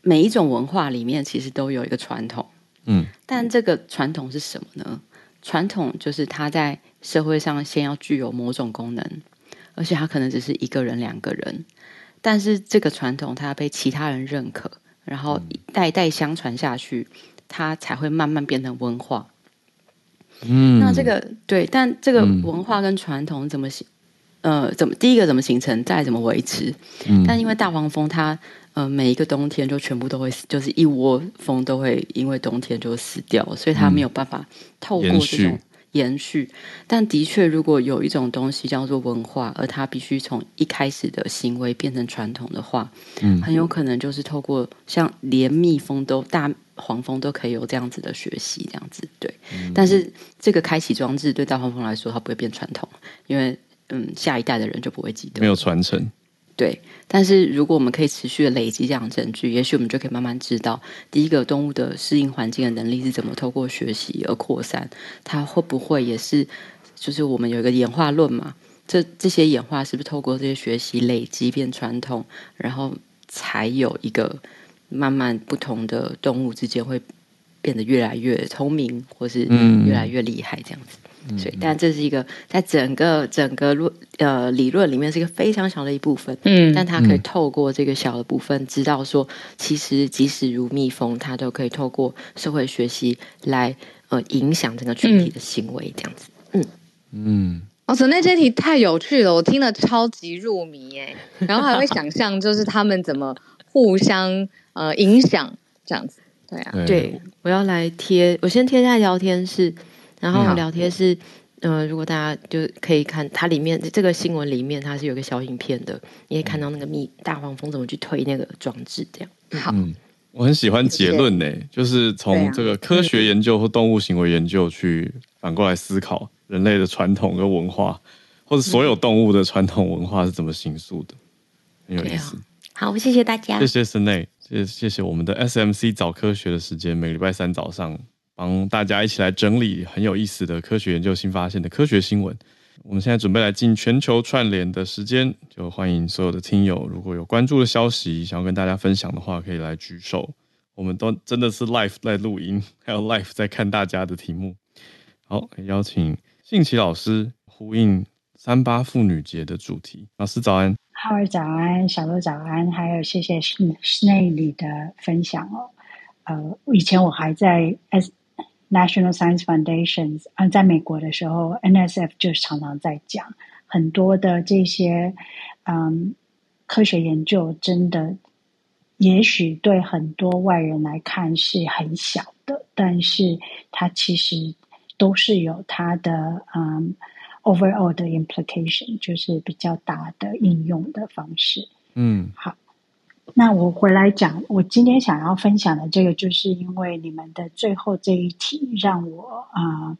每一种文化里面其实都有一个传统。嗯，但这个传统是什么呢？传统就是它在社会上先要具有某种功能，而且它可能只是一个人、两个人，但是这个传统它要被其他人认可，然后代代相传下去，它才会慢慢变成文化。嗯，那这个对，但这个文化跟传统怎么形？呃，怎么第一个怎么形成，再怎么维持？嗯，但因为大黄蜂它。呃，每一个冬天就全部都会死，就是一窝蜂都会因为冬天就死掉，所以它没有办法透过这种延续。但的确，如果有一种东西叫做文化，而它必须从一开始的行为变成传统的话，嗯，很有可能就是透过像连蜜蜂都大黄蜂都可以有这样子的学习，这样子对。嗯，但是这个开启装置对大黄蜂来说，它不会变传统，因为嗯，下一代的人就不会记得，没有传承。对，但是如果我们可以持续的累积这样的证据，也许我们就可以慢慢知道，第一个动物的适应环境的能力是怎么透过学习而扩散，它会不会也是，就是我们有一个演化论嘛？这这些演化是不是透过这些学习累积变传统，然后才有一个慢慢不同的动物之间会变得越来越聪明，或是越来越厉害这样子。所以，但这是一个在整个整个论呃理论里面是一个非常小的一部分，嗯，但它可以透过这个小的部分，知道说，其实即使如蜜蜂，它都可以透过社会学习来呃影响整个群体的行为，这样子，嗯。嗯。哦，陈内这题太有趣了，我听了超级入迷哎，然后还会想象就是他们怎么互相呃影响这样子，对啊，对，我要来贴，我先贴在聊天室。然后聊天是，嗯、呃，如果大家就可以看它里面这个新闻里面，它是有个小影片的，你可以看到那个蜜大黄蜂怎么去推那个装置，这样。好，嗯，我很喜欢结论呢，就是从这个科学研究或动物行为研究去反过来思考人类的传统跟文化，或者所有动物的传统文化是怎么形塑的，很有意思。好，谢谢大家，谢谢森内，谢谢谢我们的 SMC 早科学的时间，每个礼拜三早上。帮大家一起来整理很有意思的科学研究新发现的科学新闻。我们现在准备来进全球串联的时间，就欢迎所有的听友，如果有关注的消息想要跟大家分享的话，可以来举手。我们都真的是 live 在录音，还有 live 在看大家的题目。好，邀请信琪老师呼应三八妇女节的主题。老师早安，浩儿早安，小鹿早安，还有谢谢室内里的分享哦。呃，以前我还在 S National Science Foundations，嗯，在美国的时候，NSF 就常常在讲很多的这些嗯科学研究，真的也许对很多外人来看是很小的，但是它其实都是有它的嗯 overall 的 implication，就是比较大的应用的方式。嗯，好。那我回来讲，我今天想要分享的这个，就是因为你们的最后这一题让我啊，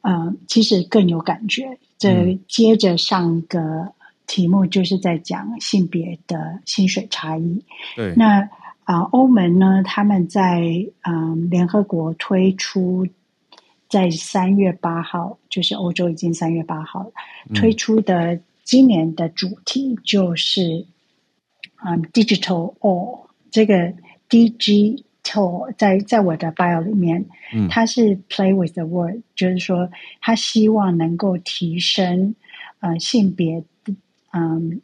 呃，呃，其实更有感觉。这接着上一个题目就是在讲性别的薪水差异。对。那啊，呃，欧盟呢，他们在嗯，呃，联合国推出，在三月八号，就是欧洲已经三月八号推出的今年的主题就是。嗯、um,，digital all 这个 digital 在在我的 bio 里面，嗯，它是 play with the word，就是说，他希望能够提升呃性别，嗯，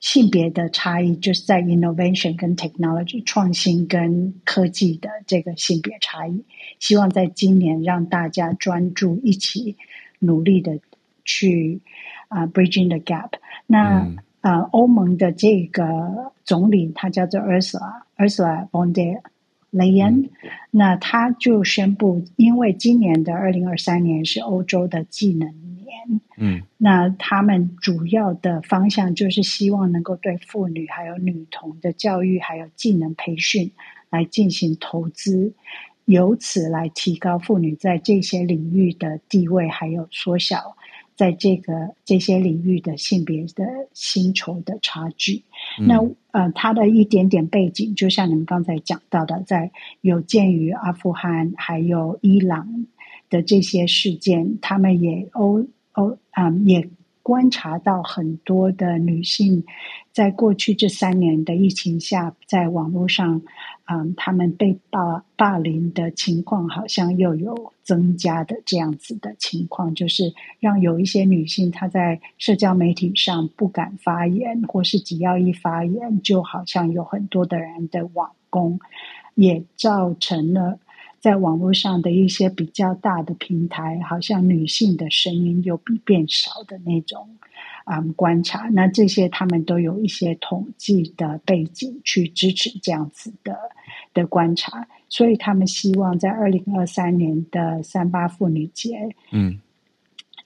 性别的差异，就是在 innovation 跟 technology 创新跟科技的这个性别差异，希望在今年让大家专注一起努力的去啊、uh, bridging the gap，那。嗯呃，欧盟的这个总理他叫做 Ursula，Ursula von der Leyen，那他就宣布，因为今年的二零二三年是欧洲的技能年，嗯，那他们主要的方向就是希望能够对妇女还有女童的教育还有技能培训来进行投资，由此来提高妇女在这些领域的地位，还有缩小。在这个这些领域的性别的薪酬的差距，嗯、那呃，他的一点点背景，就像你们刚才讲到的，在有鉴于阿富汗还有伊朗的这些事件，他们也欧欧啊也。观察到很多的女性，在过去这三年的疫情下，在网络上，嗯，他们被霸霸凌的情况好像又有增加的这样子的情况，就是让有一些女性她在社交媒体上不敢发言，或是只要一发言，就好像有很多的人的网攻，也造成了。在网络上的一些比较大的平台，好像女性的声音又比变少的那种、嗯、观察，那这些他们都有一些统计的背景去支持这样子的的观察，所以他们希望在二零二三年的三八妇女节，嗯，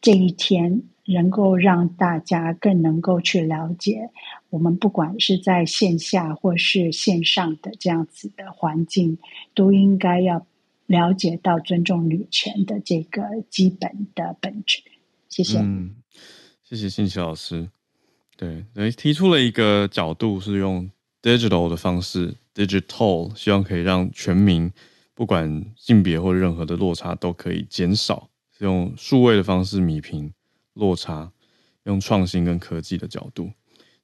这一天能够让大家更能够去了解，我们不管是在线下或是线上的这样子的环境，都应该要。了解到尊重女权的这个基本的本质，谢谢。嗯，谢谢信琪老师。对，提出了一个角度是用 digital 的方式，digital，希望可以让全民不管性别或任何的落差都可以减少，是用数位的方式弥平落差，用创新跟科技的角度。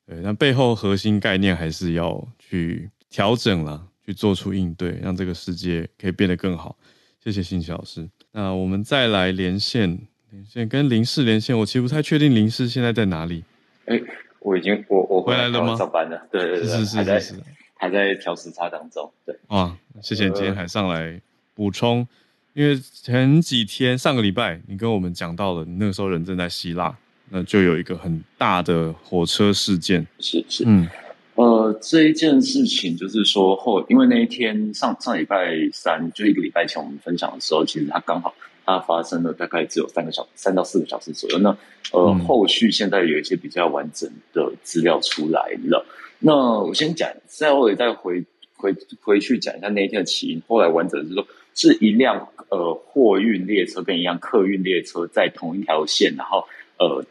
对，那背后核心概念还是要去调整了。去做出应对，让这个世界可以变得更好。谢谢信琪老师。那我们再来连线，连线跟林氏连线。我其实不太确定林氏现在在哪里。哎、欸，我已经我我回来了吗？上班了。对对对，是是是，还在是还在调时差当中。对啊，谢谢你今天还上来补充，呃、因为前几天上个礼拜你跟我们讲到了，你那个时候人正在希腊，那就有一个很大的火车事件。是是嗯。呃，这一件事情就是说后，因为那一天上上礼拜三，就一个礼拜前我们分享的时候，其实他刚好它发生了大概只有三个小，三到四个小时左右。那呃，嗯、后续现在有一些比较完整的资料出来了。那我先讲，再后来再回回回去讲一下那一天的起因。后来完整的是说，是一辆呃货运列车跟一辆客运列车在同一条线，然后呃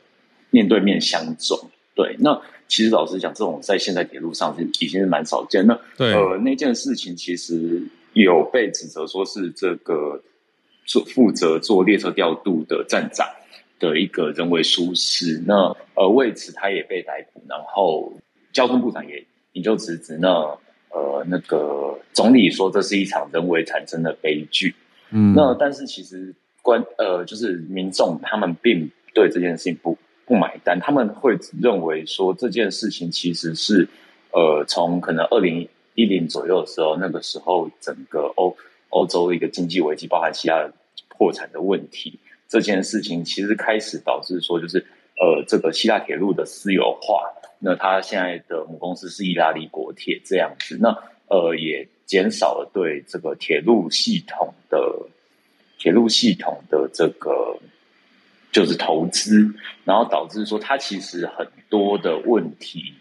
面对面相撞。对，那。其实老实讲，这种在现在铁路上是已经是蛮少见。那对呃，那件事情其实有被指责说是这个做负责做列车调度的站长的一个人为疏失。那呃，为此他也被逮捕，然后交通部长也引咎辞职。那呃，那个总理说这是一场人为产生的悲剧。嗯，那但是其实关呃，就是民众他们并对这件事情不不买单，他们会认为说这件事情其实是呃，从可能二零一零左右的时候，那个时候整个欧欧洲的一个经济危机，包含希腊破产的问题，这件事情其实开始导致说就是呃，这个希腊铁路的私有化，那他现在的母公司是意大利国铁这样子，那呃也减少了对这个铁路系统的。铁路系统的这个就是投资，然后导致说它其实很多的问题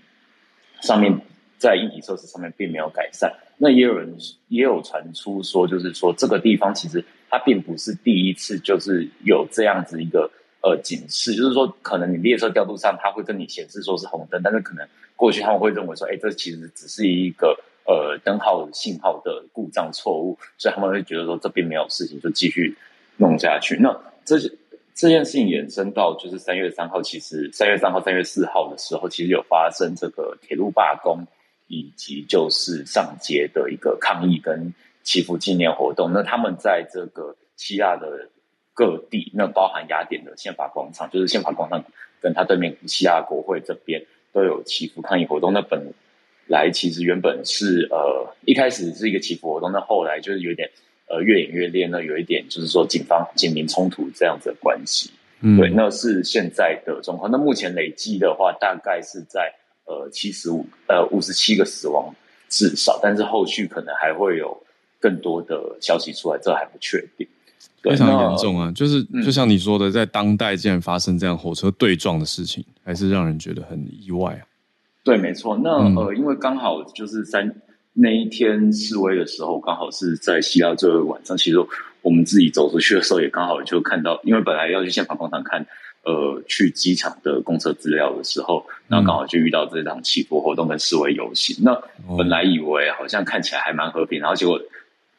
上面在硬体设施上面并没有改善。那也有人也有传出说，就是说这个地方其实它并不是第一次，就是有这样子一个呃警示，就是说可能你列车调度上它会跟你显示说是红灯，但是可能过去他们会认为说，哎，这其实只是一个。呃，灯号信号的故障错误，所以他们会觉得说这并没有事情，就继续弄下去。那这这件事情延伸到就是三月三号，其实三月三号、三月四号的时候，其实有发生这个铁路罢工，以及就是上街的一个抗议跟祈福纪念活动。那他们在这个希腊的各地，那包含雅典的宪法广场，就是宪法广场跟他对面希腊国会这边都有祈福抗议活动。那本来其实原本是呃一开始是一个祈福活动，那后来就是有点呃越演越烈，那有一点就是说警方警民冲突这样子的关系，嗯，对，那是现在的状况。那目前累计的话，大概是在呃七十五呃五十七个死亡至少，但是后续可能还会有更多的消息出来，这还不确定。非常严重啊！就是就像你说的，在当代竟然发生这样火车对撞的事情，还是让人觉得很意外啊。对，没错。那呃，因为刚好就是在那一天示威的时候，刚好是在希腊最后一晚上。其实我们自己走出去的时候，也刚好就看到，因为本来要去宪法广场看，呃，去机场的公车资料的时候，然后刚好就遇到这场祈福活动跟示威游行。那本来以为好像看起来还蛮和平，然后结果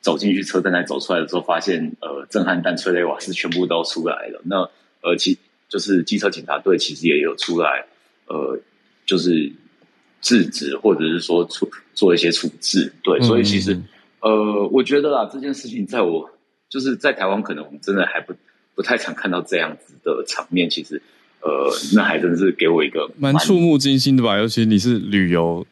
走进去车站，再走出来的时候，发现呃，震撼弹、催泪瓦斯全部都出来了。那呃，其就是机车警察队其实也有出来，呃，就是。制止，或者是说处做一些处置，对，所以其实，嗯、呃，我觉得啦，这件事情在我就是在台湾，可能我们真的还不不太常看到这样子的场面。其实，呃，那还真是给我一个蛮触目惊心的吧？尤其你是旅游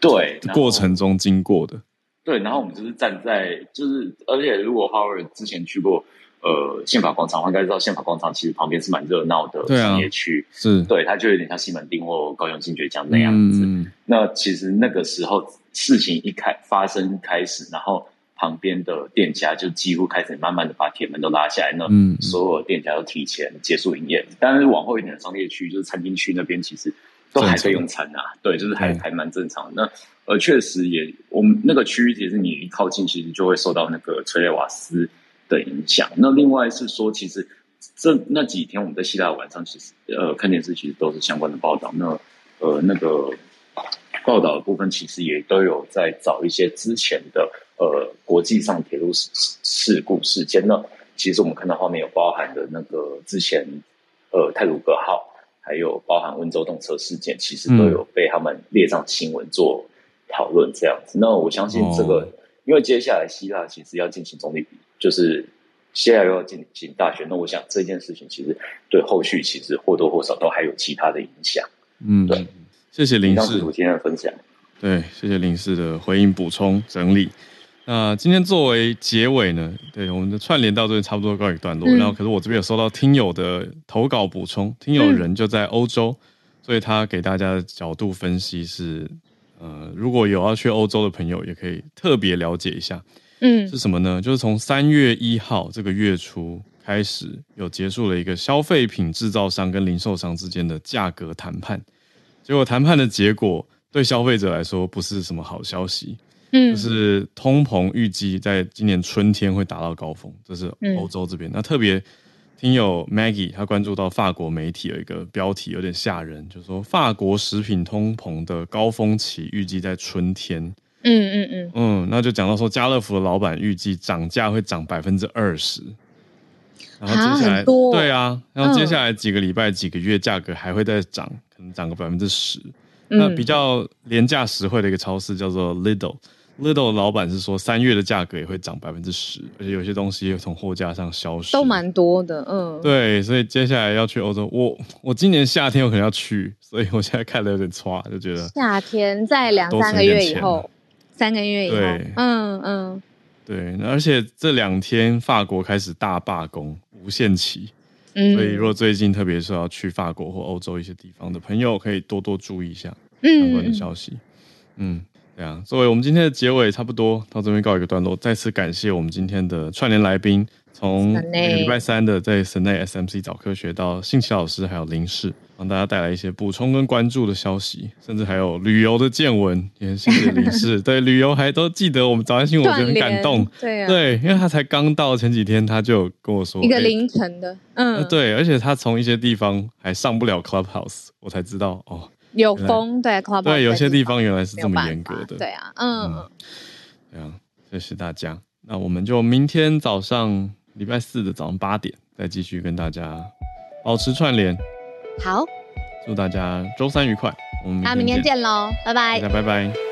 对过程中经过的，对，然后我们就是站在，就是而且如果 Howard 之前去过。呃，宪法广场，我应该知道宪法广场其实旁边是蛮热闹的商业区，是对，它就有点像西门町或高雄新崛江那样子。嗯、那其实那个时候事情一开发生开始，然后旁边的店家就几乎开始慢慢的把铁门都拉下来，那所有店家都提前结束营业。当然、嗯、往后一点的商业区，就是餐厅区那边，其实都还可以用餐啊，对，就是还还蛮正常的。那呃，确实也，我们那个区域其实你一靠近，其实就会受到那个催泪瓦斯的影响。那另外是说，其实这那几天我们在希腊晚上，其实呃看电视，其实都是相关的报道。那呃那个报道的部分，其实也都有在找一些之前的呃国际上铁路事事故事件。呢其实我们看到画面有包含的那个之前呃泰鲁格号，还有包含温州动车事件，其实都有被他们列上新闻做讨论这样子。那我相信这个，因为接下来希腊其实要进行总理。就是现在又要进行大选，那我想这件事情其实对后续其实或多或少都还有其他的影响。嗯，对，谢谢林氏今天的分享。对，谢谢林氏的回应、补充、整理。那今天作为结尾呢，对我们的串联到这边差不多告一段落。嗯、然后，可是我这边有收到听友的投稿补充，听友人就在欧洲，嗯、所以他给大家的角度分析是：呃，如果有要去欧洲的朋友，也可以特别了解一下。嗯，是什么呢？就是从三月一号这个月初开始，有结束了一个消费品制造商跟零售商之间的价格谈判。结果谈判的结果对消费者来说不是什么好消息。嗯，就是通膨预计在今年春天会达到高峰，这是欧洲这边。嗯、那特别听友 Maggie 他关注到法国媒体有一个标题有点吓人，就是说法国食品通膨的高峰期预计在春天。嗯嗯嗯。嗯，那就讲到说，家乐福的老板预计涨价会涨百分之二十，然后接下来对啊，然后接下来几个礼拜、几个月，价格还会再涨，可能涨个百分之十。那比较廉价实惠的一个超市叫做 Lidl，Lidl 老板是说三月的价格也会涨百分之十，而且有些东西也从货架上消失，都蛮多的。嗯，对，所以接下来要去欧洲，我我今年夏天我可能要去，所以我现在看的有点差，就觉得夏天在两三个月以后，三个月以后，对，嗯嗯，对，而且这两天法国开始大罢工，无限期，嗯，所以如果最近特别是要去法国或欧洲一些地方的朋友，可以多多注意一下相关的消息，嗯。嗯对啊，作为我们今天的结尾，差不多到这边告一个段落。再次感谢我们今天的串联来宾，从礼拜三的在神内 SMC 早科学到信奇老师，还有林氏，帮大家带来一些补充跟关注的消息，甚至还有旅游的见闻。也谢谢林氏，对旅游还都记得我们早安新闻，我觉得很感动。对啊，对，因为他才刚到前几天，他就跟我说一个凌晨的，嗯，对，而且他从一些地方还上不了 Clubhouse，我才知道哦。有风，对，对，有些地方原来是这么严格的，对啊，嗯，对啊，谢谢大家，那我们就明天早上礼拜四的早上八点再继续跟大家保持串联，好，祝大家周三愉快，我们那明天见。喽，拜拜，大家拜拜。